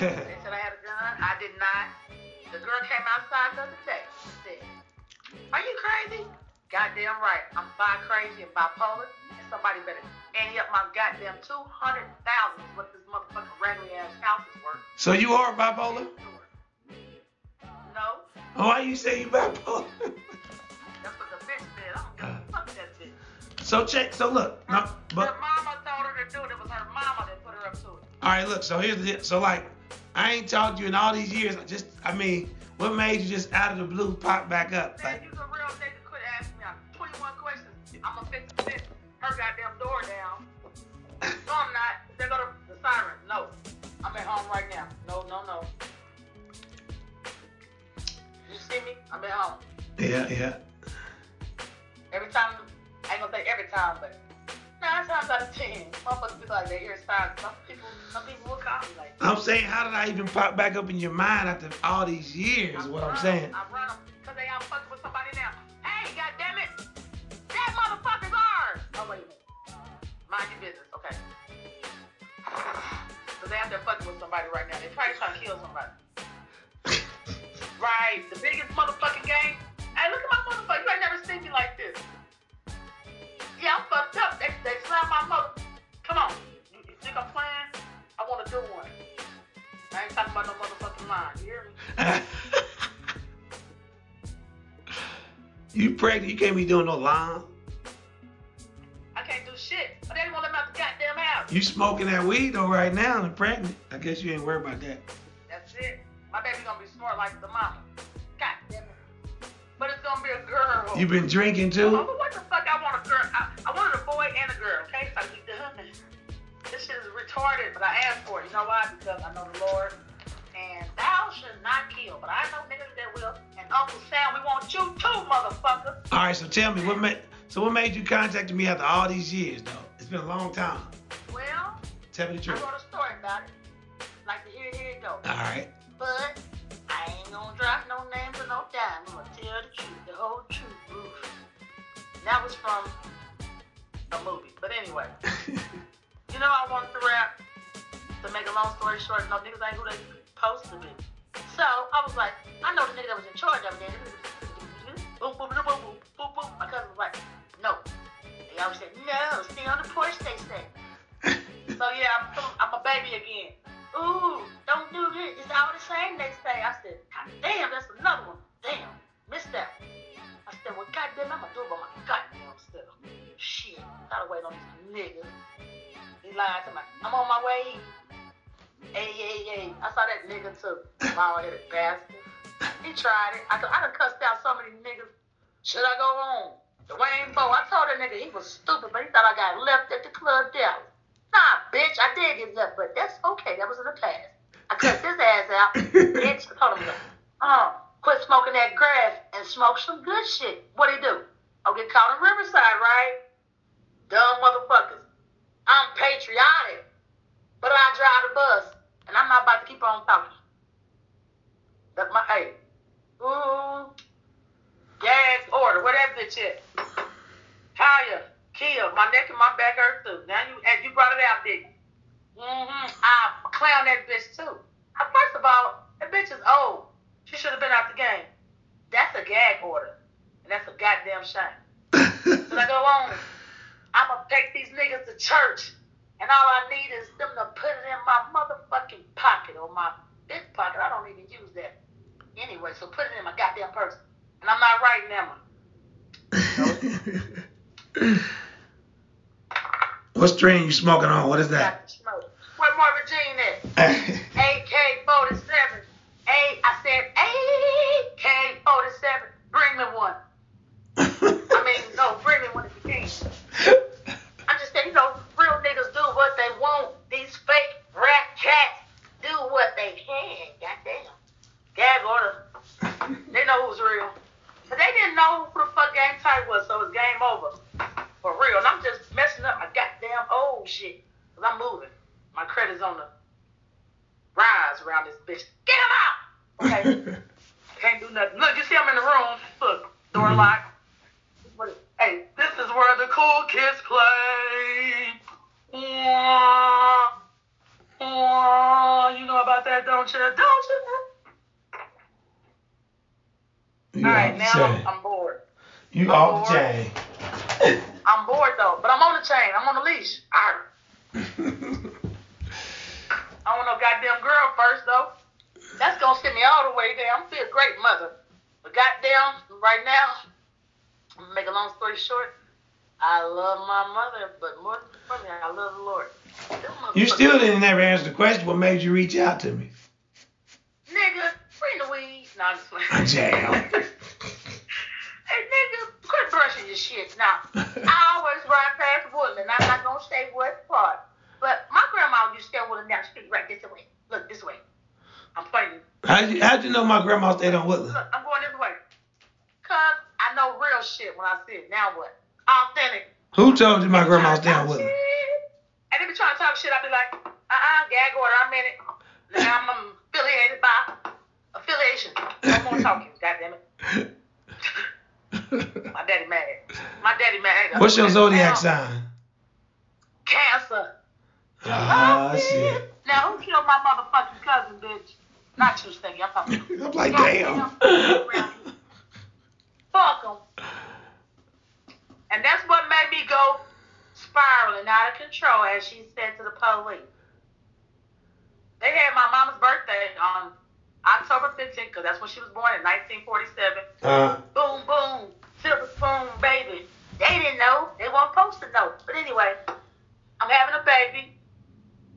they said I had a gun. I did not. The girl came outside the other day. She said, Are you crazy? Goddamn right. I'm bi crazy and bipolar. And somebody better ante up my goddamn 200,000 what this motherfucking raggedy ass house is worth. So you are bipolar? No. Why you say you bipolar? That's what the bitch said. I don't give a uh. fuck that bitch. so check. So look. No, but her mama told her to do it. It was her mama that put her up to it. all right. Look. So here's the. So like, I ain't talked to you in all these years. I just, I mean, what made you just out of the blue pop back up? Man, Like, you's a real nigga. Quit asking me. I'm 21 questions. I'm gonna fix this. Her goddamn door down. No, I'm not. There go the, the siren. No. I'm at home right now. No, no, no. You see me? I'm at home. yeah, yeah. Every time, I ain't gonna say every time, but times out of ten, motherfuckers be like, they hear signs. Some people, some people will call me like, I'm saying, how did I even pop back up in your mind after all these years? Is what I'm saying. I run them because they out fucking with somebody now. Hey, goddammit, that motherfucker's ours. Oh, wait a minute. Mind your business, okay. Because they out there fucking with somebody right now. They're probably trying to kill somebody. Pregnant? You can't be doing no line. I can't do shit. But they to let me out the goddamn house. You smoking that weed though right now and pregnant. I guess you ain't worried about that. That's it. My baby gonna be smart like the mama. God damn it. But it's gonna be a girl. You been drinking Oh, too? but what the fuck? I want a girl. I, I wanted a boy and a girl. Okay, so I be done. This shit is retarded, but I asked for it. You know why? Because I know the Lord. Should not kill. But I know niggas that will. And Uncle Sam, we want you too, motherfucker. All right. So tell me what made. So what made you contact me after all these years though? It's been a long time. Well, Tell me the truth. I wrote a story about it. Like to hear it, here it go. All right. But I ain't gonna drop no names or no dime. I'm gonna tell the truth, the whole truth, Bruce. That was from a movie. But anyway, you know I wanted to rap. To make a long story short, no niggas ain't who they supposed to be. So I was like, I know the nigga that was in charge of it. Hmm. Boom, boom, boom, boom, boom, boom, boom. He tried it. I, I done cussed out so many niggas. Should I go home? Dwayne Bowe, I told that nigga he was stupid, but he thought I got left at the club Dallas. Nah, bitch, I did get left, but that's okay. That was in the past. I cussed his ass out. bitch, on a minute. Uh, quit smoking that grass and smoke some good shit. What he do? I'll get caught in Riverside, right? Dumb motherfuckers. I'm patriotic, but I drive the bus, and I'm not about to keep on talking. That's my hey. Ooh, gas order. Where that bitch at? Kaya, Kia, my neck and my back hurt too. Now you and you brought it out, did you? Mm-hmm. I clown that bitch too. Uh, First of all, that bitch is old. She should have been out the game. That's a gag order, and that's a goddamn shame. So I go on. I'ma take these niggas to church, and all I need is them to put it in my motherfucking pocket or my big pocket. I don't even use that anyway, so put it in my goddamn purse. And I'm not writing them. what strain you smoking on? What is that? Got the smoke. Where Marvin Jean at? AK-47. A, I said AK-47. Bring me one. I mean, no, bring me one if you can. I'm just saying, you know, real niggas do what they want. These fake rat cats do what they can. Goddamn. Gag order. They know who's real. But they didn't know who the fuck Game Tight was, so it's game over. For real. And I'm just messing up my goddamn old shit. Because I'm moving. My credit's on the rise around this bitch. Get him out! Okay? Can't do nothing. Look, you see I'm in the room. Mm-hmm. Locked. What is- Hey, this is where the cool kids play. Yeah. Yeah, you know about that, don't you? Don't you? You All right, now I'm. I'm bored. You I'm off the bored. chain. I'm bored though, but I'm on the chain. I'm on the leash. Arr. I want no goddamn girl first though. That's gonna send me all the way there. I'm still a great mother. But goddamn, right now, make a long story short. I love my mother, but more importantly, I love the Lord. You still didn't never answer the question. What made you reach out to me? Nigga, bring the weed. No, I'm just playing. Jam. Hey, nigga, quit brushing your shit. Now, I always ride past Woodland. I'm not gonna say what part. But my grandma used to stay on Woodland down the street right this way. Look, this way. I'm pointing. How'd you, how'd you know my grandma stayed on Woodland? Look, I'm going this way. Cause I know real shit when I see it. Now what? Authentic. Who told you my grandma's down with Woodland? And they be trying to talk shit. I be like, uh-uh, gag order. I'm in it. Now I'm affiliated by affiliation. No more talking. God damn it. My daddy mad. My daddy mad. What's your zodiac sign? Cancer. Ah, Love shit. Now who killed my motherfucking cousin, bitch? Not you, Stinky. I'm talking. I'm like, damn. Fuck 'em. And that's what made me go spiraling out of control, as she said to the police. They had my mama's birthday on October 15th, because that's when she was born in 1947. Uh, Boom, boom, silver spoon, baby. They didn't know. They weren't supposed to know. But anyway, I'm having a baby.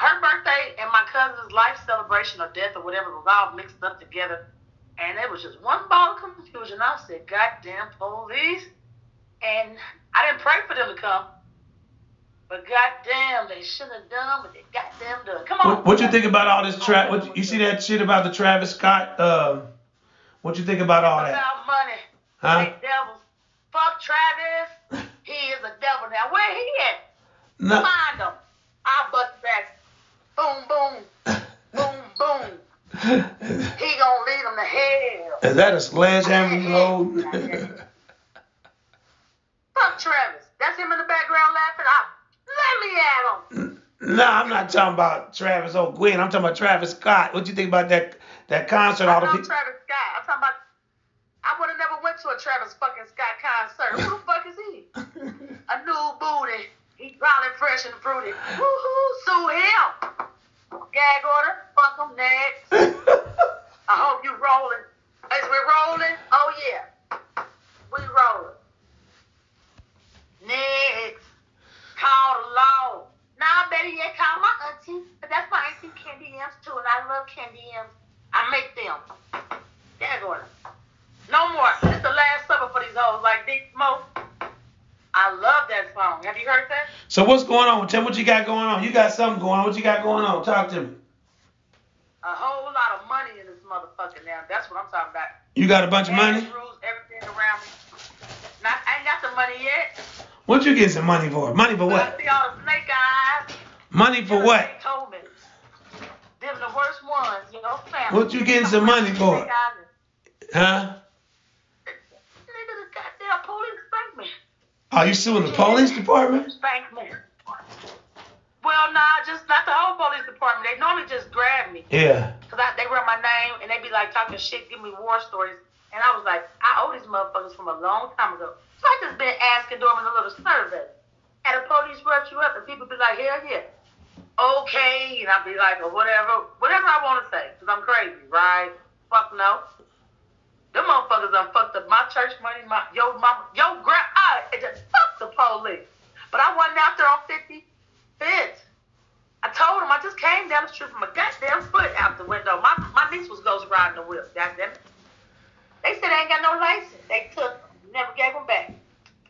Her birthday and my cousin's life celebration or death or whatever was all mixed up together. And it was just one ball of confusion. I said, goddamn police. And I didn't pray for them to come. But goddamn, they shouldn't have done, but they goddamn done. Come on. what, what you think about all this trap? what you see that shit about the Travis Scott? Um, what you think about all that? About money. Huh? They devils. Fuck Travis. He is a devil now. Where he at? No, Find him. I'll bust back. Boom, boom, boom, boom. He gonna lead them to hell. is that a sledgehammer you hold? Fuck Travis. That's him in the background laughing. I let me at him. no, I'm not talking about Travis O'Gwen. I'm talking about Travis Scott. What do you think about that that concert? All the people. Travis Scott. I'm talking about. I would have never went to a Travis fucking Scott concert. Who the fuck is he? A new booty. He probably fresh and fruity. Woohoo! Sue him. Gag order. Fuck him next. I hope you rolling. Is we rolling? Oh yeah. We rolling. Next. Call the law. Nah, better yet, call my auntie. But that's my auntie Candy M's too, and I love Candy M's. I make them. Gag order. No more. This the last supper for these hoes like Dick Smoke. I love that song. Have you heard that? So what's going on? Tell me what you got going on. You got something going on. What you got going on? Talk to me. A whole lot of money in this motherfucker now. That's what I'm talking about. You got a bunch of money? Rules everything around me. Not, I ain't got the money yet. What you getting some money for? Money for what? see all the snake eyes. Money for what? They told. Them the worst ones, you know, family. What you getting some money for? Huh? Nigga, the goddamn police spanked. Are you suing the police department? Spanked me. Well, nah, just not the whole police department. They normally just grab me. Yeah. Cause I, they run my name and they be like talking shit, give me war stories. And I was like, I owe these motherfuckers from a long time ago. So I just been asking during a little survey. And the police rush you up and people be like, hell yeah. Okay. And I'll be like, or whatever, whatever I want to say. Cause I'm crazy, right? Fuck no. Them motherfuckers done fucked up my church money, my yo mama, yo grand, I just fuck the police. But I wasn't out there on 55th. I told him I just came down the street from a goddamn foot out the window. My my niece was ghost riding the whip. Goddamn it. They said they ain't got no license. They took them, never gave them back.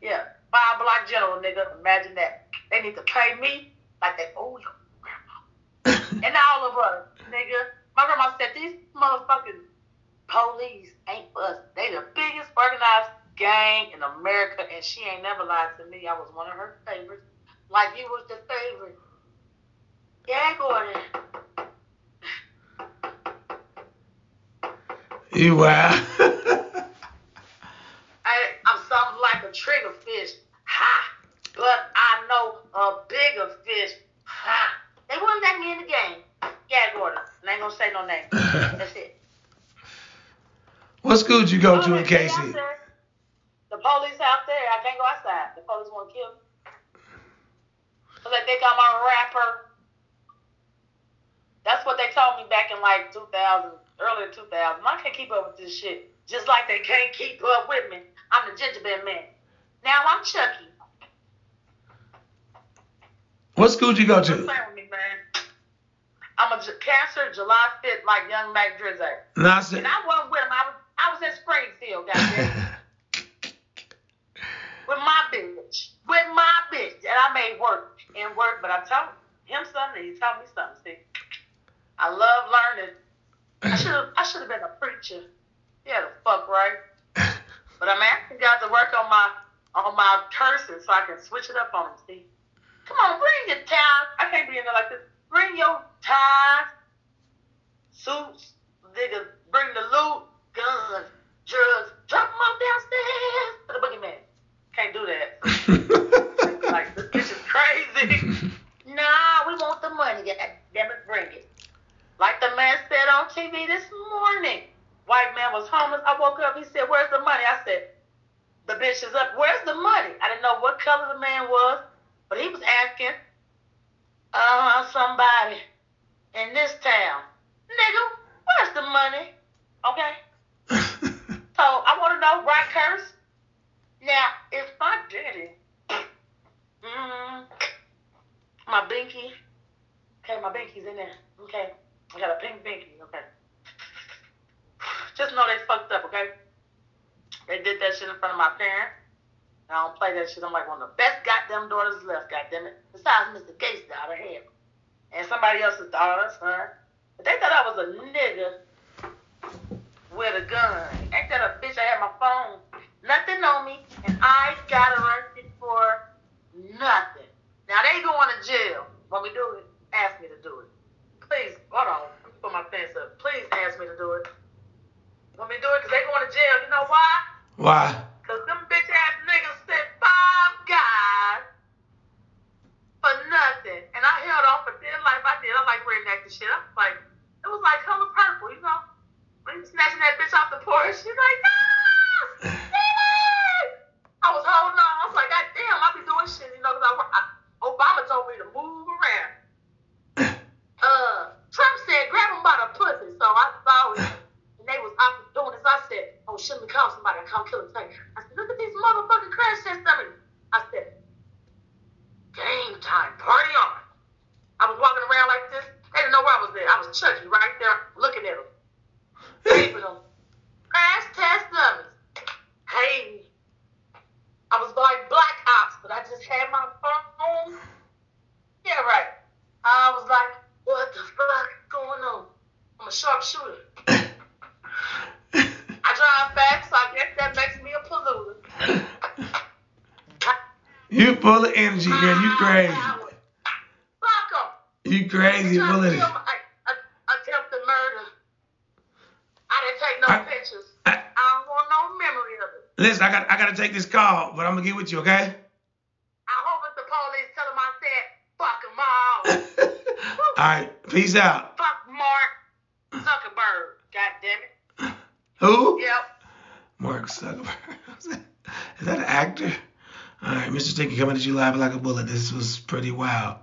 Yeah, five block general nigga. Imagine that. They need to pay me like they owe your grandma and all of us, nigga. My grandma said these motherfucking police ain't for us. They the biggest organized gang in America, and she ain't never lied to me. I was one of her favorites. Like you was favorite. Yeah, Gordon. You wow. I, I'm something like a trigger fish. Ha! But I know a bigger fish. Ha! They wouldn't let me in the game. Yeah, Gordon. Name ain't gonna say no name. That's it. What school did you go Oh, to in they out KC? there. The police out there. I can't go outside. The police want to kill me. Cause they think I'm a rapper. That's what they told me back in like 2000, early 2000. I can't keep up with this shit. Just like they can't keep up with me. I'm the gingerbread man. Now I'm Chucky. What school did you go to? playing with me, man. I'm a J- Cancer July 5th, like young Mac Drizzy. No, I said. And I wasn't with him. I was, I was in Springfield, goddamn. with my bitch. With my bitch. And I made work and work, but I told him something, he told me something. See, I love learning. I should have I should have been a preacher. Yeah, the fuck right. But I'm asking God to work on my on my cursing so I can switch it up on him. See, come on, bring your ties. I can't be in there like this. Bring your ties, suits, nigga. Bring the loot, guns, drugs. Drop them off downstairs to the boogeyman. Can't do that. like this bitch is crazy. nah, we want the money. God damn it, bring it. Like the man said on TV this morning. White man was homeless. I woke up. He said, "Where's the money?" I said, "The bitch is up. Where's the money?" I didn't know what color the man was, but he was asking, "Uh, somebody in this town, nigga, where's the money?" Okay. So I want to know, right, curse? Now, if my daddy, mm, my binky, okay, my binky's in there, okay, I got a pink binky, okay. Just know they fucked up, okay? They did that shit in front of my parents. I don't play that shit. I'm like one of the best goddamn daughters left, goddamn it. Besides Mr. Gates' daughter, him. And somebody else's daughter, son. But they thought I was a nigga with a gun. Ain't that a bitch? I had my phone. Nothing on me. And I got arrested for nothing. Now they going to jail. When we do it, ask me to do it. Please, hold on. Me put my pants up. Please ask me to do it. When we do it, because they going to jail. You know why? Why? Because them bitch ass niggas sent five guys for nothing. And I held on for dear life. I did. I like reenacting shit. I was like, it was like color purple, you know? When he snatching that bitch off the porch, she's like, no! Steven! I was holding on. I was like, God damn, I be doing shit, you know, because I, I, Obama told me to move around. Uh, Trump said, grab him by the pussy. So I saw it. And they was out doing this. I said, oh, shouldn't we call somebody? I call Killer Tank. I said, look at these motherfucking crash test dummies. I said, game time, party on. I was walking around like this. They didn't know where I was there. I was Chucky right there looking at them. Raping them. Crash test dummies. Hey, I was like black ops, but I just had my phone. Yeah, right. I was like, what the fuck is going on? I'm a sharpshooter. I drive fast, so I guess that makes me a polluter. You full of energy, girl. You ah, crazy. Fuck 'em. You crazy, full of kill my- I- I- attempted murder. I didn't take no I- pictures. I- I don't want no memory of it. Listen, I got I gotta take this call, but I'm gonna get with you, okay? I hope it's the police tell them I said, fuck them all. All right, peace out. Fuck Mark Zuckerberg. God damn it. Who? Yep. Mark Zuckerberg. Is that an actor? All right, Mr. Stinky coming at you live like a bullet. This was pretty wild.